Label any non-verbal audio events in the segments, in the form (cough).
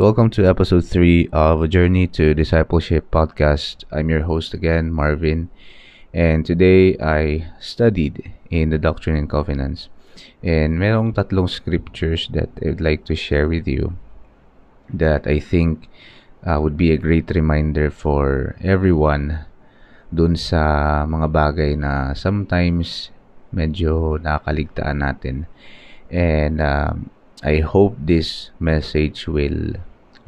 Welcome to episode 3 of A Journey to Discipleship podcast. I'm your host again, Marvin, and today I studied in the Doctrine and Covenants. And merong tatlong scriptures that I would like to share with you that I think uh, would be a great reminder for everyone dun sa mga bagay na sometimes medyo nakaligtaan natin. And um, I hope this message will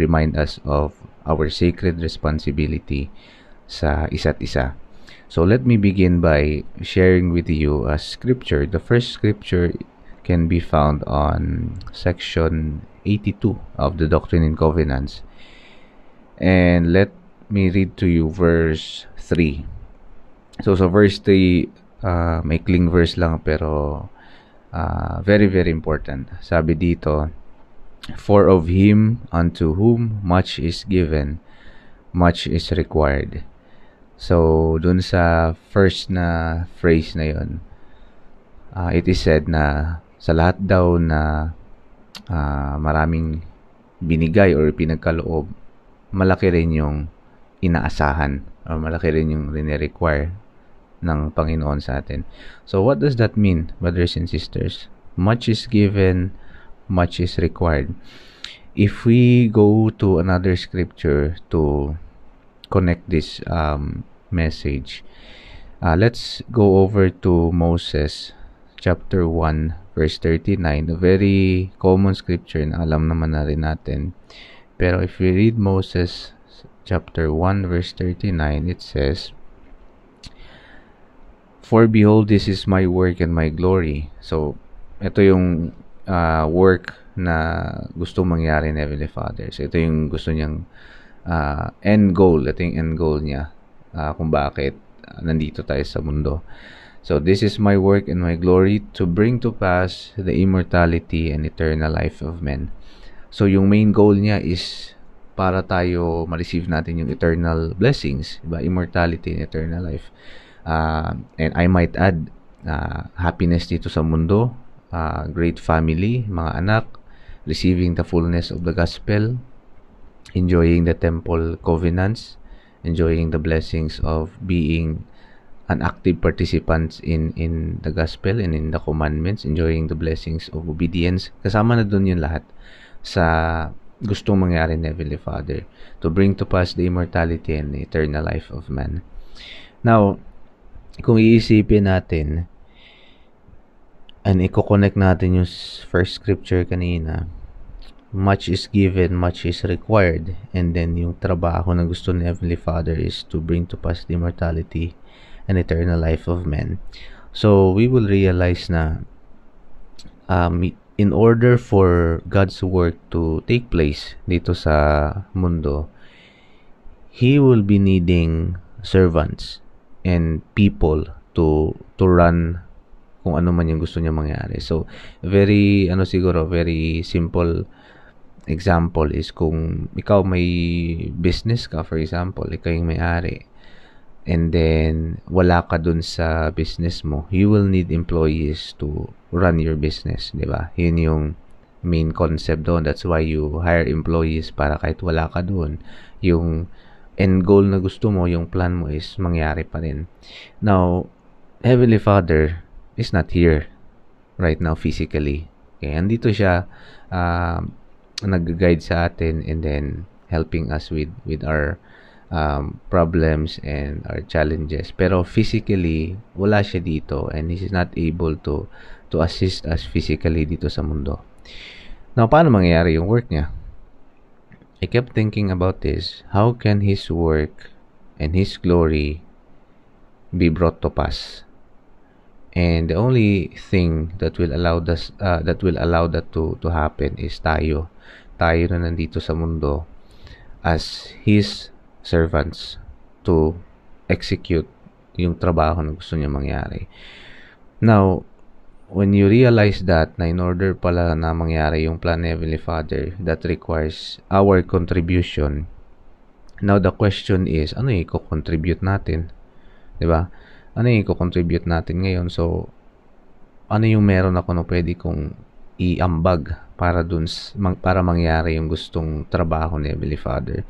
remind us of our sacred responsibility sa isa't isa. So let me begin by sharing with you a scripture. The first scripture can be found on section 82 of the Doctrine and Covenants. And let me read to you verse 3. So sa verse 3, uh, maikling verse lang pero uh, very very important. Sabi dito, For of him unto whom much is given, much is required. So, dun sa first na phrase na yon, uh, it is said na sa lahat daw na uh, maraming binigay or pinagkaloob, malaki rin yung inaasahan or malaki rin yung rine-require ng Panginoon sa atin. So what does that mean, brothers and sisters? Much is given, much is required. If we go to another scripture to connect this um, message, uh, let's go over to Moses chapter 1 verse 39, a very common scripture na alam naman na rin natin. Pero if we read Moses chapter 1 verse 39, it says, For behold, this is my work and my glory. So, ito yung uh, work na gusto mangyari ni Heavenly Father. So, ito yung gusto niyang uh, end goal. Ito yung end goal niya uh, kung bakit nandito tayo sa mundo. So, this is my work and my glory to bring to pass the immortality and eternal life of men. So, yung main goal niya is para tayo ma-receive natin yung eternal blessings, diba? immortality and eternal life. Uh, and I might add, uh, happiness dito sa mundo, uh, great family, mga anak, receiving the fullness of the gospel, enjoying the temple covenants, enjoying the blessings of being an active participant in in the gospel and in the commandments, enjoying the blessings of obedience. Kasama na doon yung lahat sa gustong mangyari ni Heavenly Father to bring to pass the immortality and the eternal life of man. Now, kung iisipin natin, and i-connect natin yung first scripture kanina, much is given, much is required, and then yung trabaho na gusto ni Heavenly Father is to bring to pass the immortality and eternal life of men. So, we will realize na um, in order for God's work to take place dito sa mundo, He will be needing servants and people to to run kung ano man yung gusto niya mangyari. So, very, ano siguro, very simple example is kung ikaw may business ka, for example, ikaw yung may-ari, and then wala ka dun sa business mo, you will need employees to run your business, di ba? Yun yung main concept doon. That's why you hire employees para kahit wala ka doon, yung end goal na gusto mo, yung plan mo is mangyari pa rin. Now, Heavenly Father is not here right now physically. Okay, andito siya uh, nag-guide sa atin and then helping us with with our um, problems and our challenges. Pero physically, wala siya dito and he is not able to to assist us physically dito sa mundo. Now, paano mangyayari yung work niya? I kept thinking about this. How can His work and His glory be brought to pass? And the only thing that will allow this, uh, that will allow that to to happen is tayo. Tayo na nandito sa mundo as His servants to execute yung trabaho na gusto niya mangyari. Now, when you realize that na in order pala na mangyari yung plan ni Heavenly Father, that requires our contribution. Now, the question is, ano i-contribute natin? ba? Ano yung i-contribute natin ngayon? So, ano yung meron ako na pwede kong iambag para dun para mangyari yung gustong trabaho ni Heavenly Father.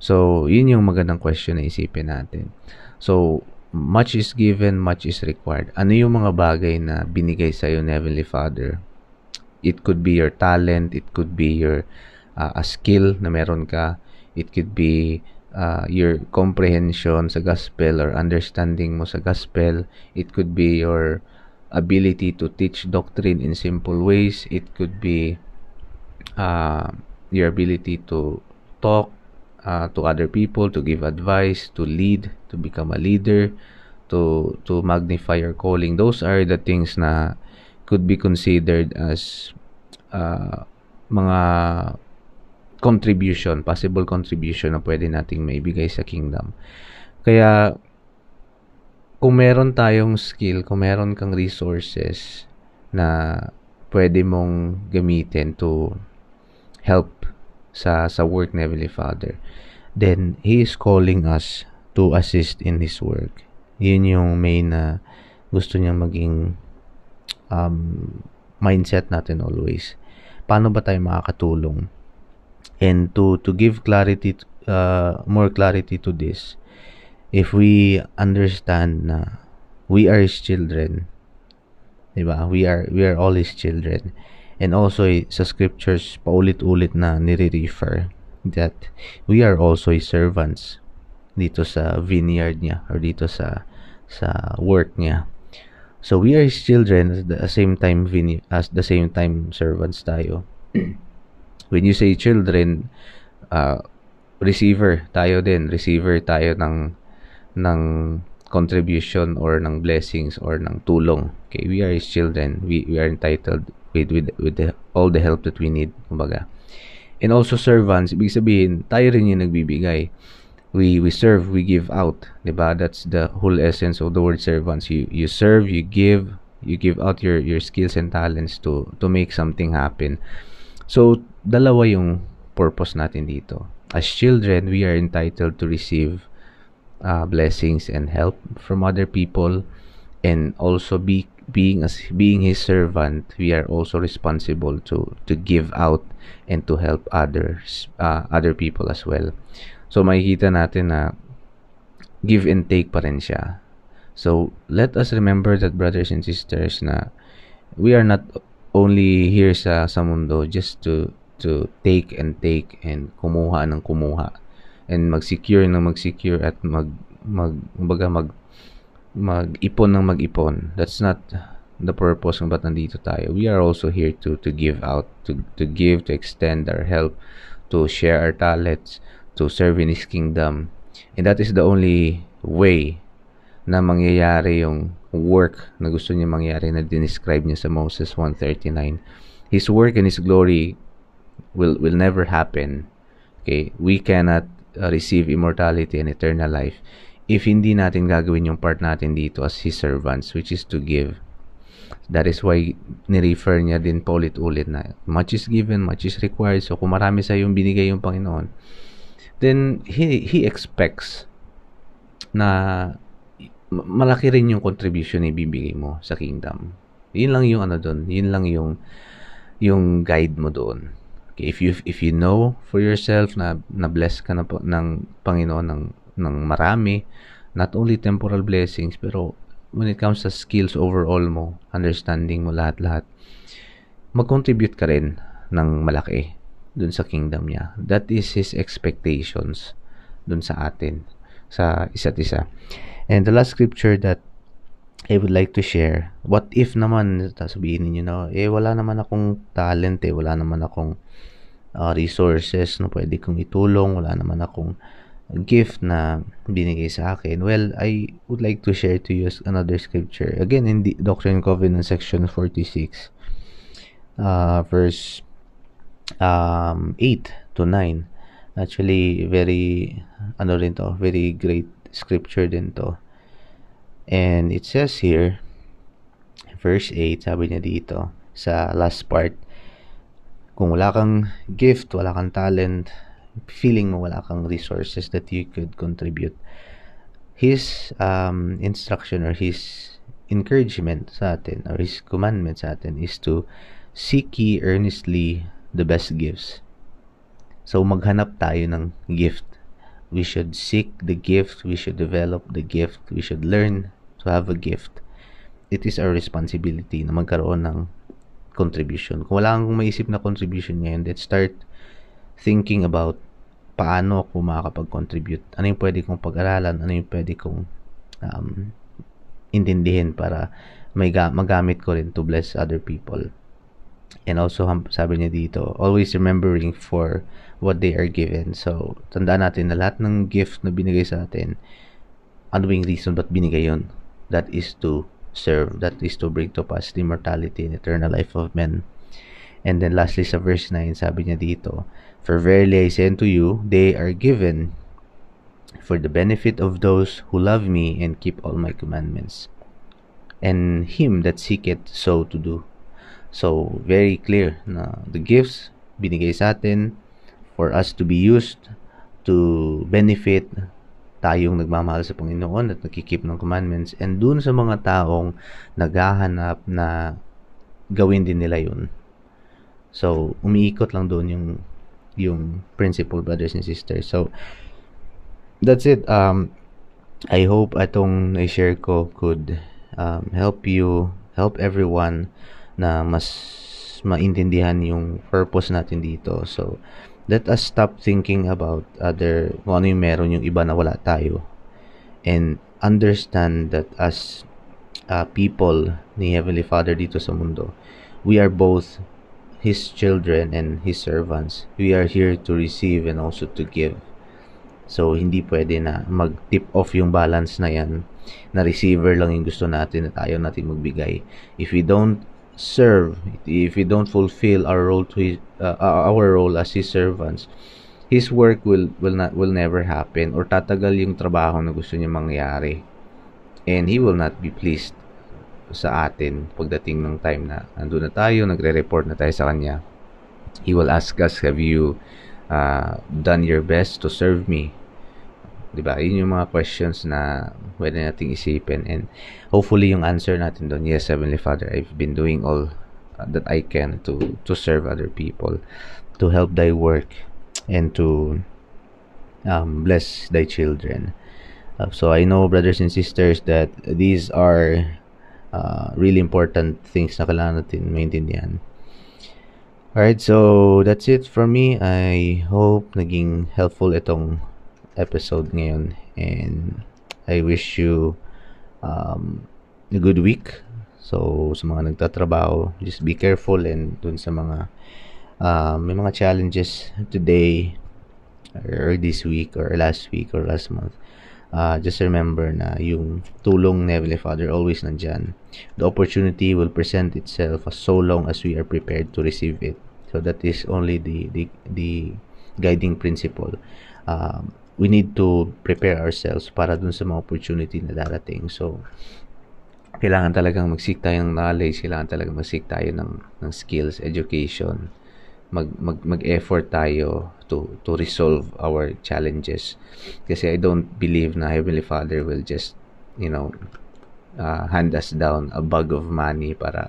So, yun yung magandang question na isipin natin. So, much is given, much is required. Ano yung mga bagay na binigay sa iyo ni Heavenly Father? It could be your talent, it could be your uh, a skill na meron ka, it could be uh, your comprehension sa gospel or understanding mo sa gospel, it could be your ability to teach doctrine in simple ways, it could be uh, your ability to talk uh, to other people, to give advice, to lead, to become a leader, to to magnify your calling. Those are the things na could be considered as uh, mga contribution, possible contribution na pwede nating maibigay sa kingdom. Kaya, kung meron tayong skill, kung meron kang resources na pwede mong gamitin to help sa sa work ni Heavenly Father, then He is calling us to assist in His work. Yun yung main na gusto niyang maging um, mindset natin always. Paano ba tayo makakatulong? And to to give clarity, uh, more clarity to this, if we understand na we are His children, diba? We are we are all His children And also sa scriptures paulit-ulit na nire-refer that we are also his servants dito sa vineyard niya or dito sa sa work niya. So we are his children at the same time as the same time servants tayo. (clears throat) When you say children, uh, receiver tayo din, receiver tayo ng ng contribution or ng blessings or ng tulong. Okay, we are his children. We we are entitled with with with the, all the help that we need kumbaga. And also servants ibig sabihin tayo rin yung nagbibigay. We we serve we give out that's the whole essence of the word servants. You you serve you give you give out your your skills and talents to to make something happen. So dalawa yung purpose natin dito. As children we are entitled to receive uh, blessings and help from other people. And also be being as being his servant we are also responsible to to give out and to help others uh, other people as well. So makikita natin na give and take pa rin siya. So let us remember that brothers and sisters na we are not only here sa sa mundo just to to take and take and kumuha ng kumuha and mag-secure ng mag-secure at mag mag kumbaga mag mag-ipon ng mag-ipon. That's not the purpose ng ba't nandito tayo. We are also here to to give out, to to give, to extend our help, to share our talents, to serve in His kingdom. And that is the only way na mangyayari yung work na gusto niya mangyari na dinescribe niya sa Moses 139. His work and His glory will will never happen. Okay? We cannot uh, receive immortality and eternal life if hindi natin gagawin yung part natin dito as His servants, which is to give. That is why ni-refer niya din paulit-ulit na much is given, much is required. So, kung marami sa yung binigay yung Panginoon, then He, he expects na malaki rin yung contribution na ibibigay mo sa kingdom. Yun lang yung ano doon. Yun lang yung yung guide mo doon. If you if you know for yourself na na bless ka na po ng Panginoon ng ng marami, not only temporal blessings, pero when it comes sa skills overall mo, understanding mo lahat-lahat, mag-contribute ka rin ng malaki dun sa kingdom niya. That is His expectations dun sa atin, sa isa't isa. And the last scripture that I would like to share, what if naman, sabihin niyo na, eh wala naman akong talent eh, wala naman akong uh, resources na pwede kong itulong, wala naman akong gift na binigay sa akin, well, I would like to share to you another scripture. Again, in the Doctrine and Covenant section 46, uh, verse um, 8 to 9. Actually, very, ano rin to, very great scripture din to. And it says here, verse 8, sabi niya dito, sa last part, kung wala kang gift, wala kang talent, feeling mo wala kang resources that you could contribute his um, instruction or his encouragement sa atin or his commandment sa atin is to seek ye earnestly the best gifts. So, maghanap tayo ng gift. We should seek the gift. We should develop the gift. We should learn to have a gift. It is our responsibility na magkaroon ng contribution. Kung wala kang maisip na contribution ngayon, let's start thinking about paano ako makakapag-contribute. Ano yung pwede kong pag-aralan? Ano yung pwede kong um, intindihin para may ga- magamit ko rin to bless other people. And also, sabi niya dito, always remembering for what they are given. So, tandaan natin na lahat ng gift na binigay sa atin, ano yung reason ba't binigay yun? That is to serve. That is to bring to pass the immortality and eternal life of men. And then lastly sa verse 9, sabi niya dito, For verily I say unto you, they are given for the benefit of those who love me and keep all my commandments. And him that seeketh so to do. So, very clear na the gifts binigay sa atin for us to be used to benefit tayong nagmamahal sa Panginoon at nakikip ng commandments and dun sa mga taong naghahanap na gawin din nila yun. So, umiikot lang doon yung yung principle brothers and sisters. So, that's it. Um, I hope atong i-share ko could um, help you, help everyone na mas maintindihan yung purpose natin dito. So, let us stop thinking about other, kung ano yung meron yung iba na wala tayo. And understand that as uh, people ni Heavenly Father dito sa mundo, we are both His children and His servants. We are here to receive and also to give. So, hindi pwede na mag-tip off yung balance na yan na receiver lang yung gusto natin at ayaw natin magbigay. If we don't serve, if we don't fulfill our role to his, uh, our role as his servants, his work will will not will never happen or tatagal yung trabaho na gusto niya mangyari. And he will not be pleased sa atin pagdating ng time na andun na tayo, nagre-report na tayo sa kanya. He will ask us, have you uh, done your best to serve me? 'Di ba? Yun yung mga questions na pwede nating isipin and hopefully yung answer natin doon, yes, Heavenly Father, I've been doing all uh, that I can to to serve other people, to help thy work and to um, bless thy children. Uh, so I know brothers and sisters that these are uh, really important things na kailangan natin maintindihan. Alright, so that's it from me. I hope naging helpful itong episode ngayon and I wish you um, a good week. So, sa mga nagtatrabaho, just be careful and dun sa mga uh, may mga challenges today or this week or last week or last month. Uh, just remember na yung tulong ni Heavenly Father always nandyan. The opportunity will present itself so long as we are prepared to receive it. So that is only the the, the guiding principle. Um, we need to prepare ourselves para dun sa mga opportunity na darating. So, kailangan talagang mag-seek tayo ng knowledge, kailangan talagang mag-seek tayo ng, ng skills, education, mag, mag, mag-effort tayo to, to resolve our challenges. Kasi I don't believe na Heavenly Father will just, you know, uh, hand us down a bag of money para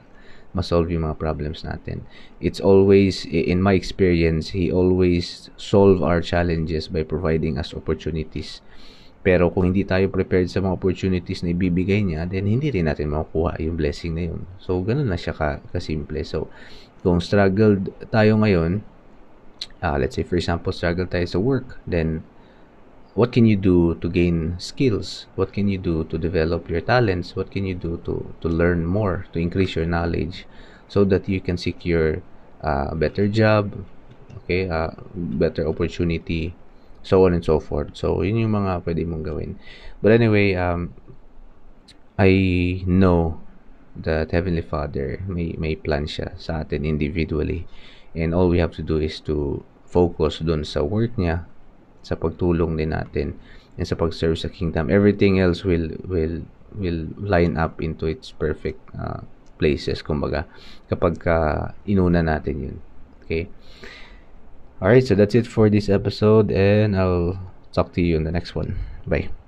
ma-solve yung mga problems natin. It's always, in my experience, He always solve our challenges by providing us opportunities. Pero kung hindi tayo prepared sa mga opportunities na ibibigay niya, then hindi rin natin makukuha yung blessing na yun. So, ganun na siya ka, kasimple. So, kung struggled tayo ngayon, uh, let's say for example, struggle tayo sa work, then what can you do to gain skills? What can you do to develop your talents? What can you do to to learn more to increase your knowledge so that you can secure a better job okay uh, better opportunity so on and so forth. So yun yung mga pwede mong gawin. But anyway um I know that Heavenly Father may may plan siya sa atin individually. And all we have to do is to focus dun sa work niya sa pagtulong din natin and sa pag-serve sa kingdom. Everything else will will will line up into its perfect uh, places. Kumbaga kapag ka inuna natin yun. Okay? Alright so that's it for this episode and I'll talk to you in the next one. Bye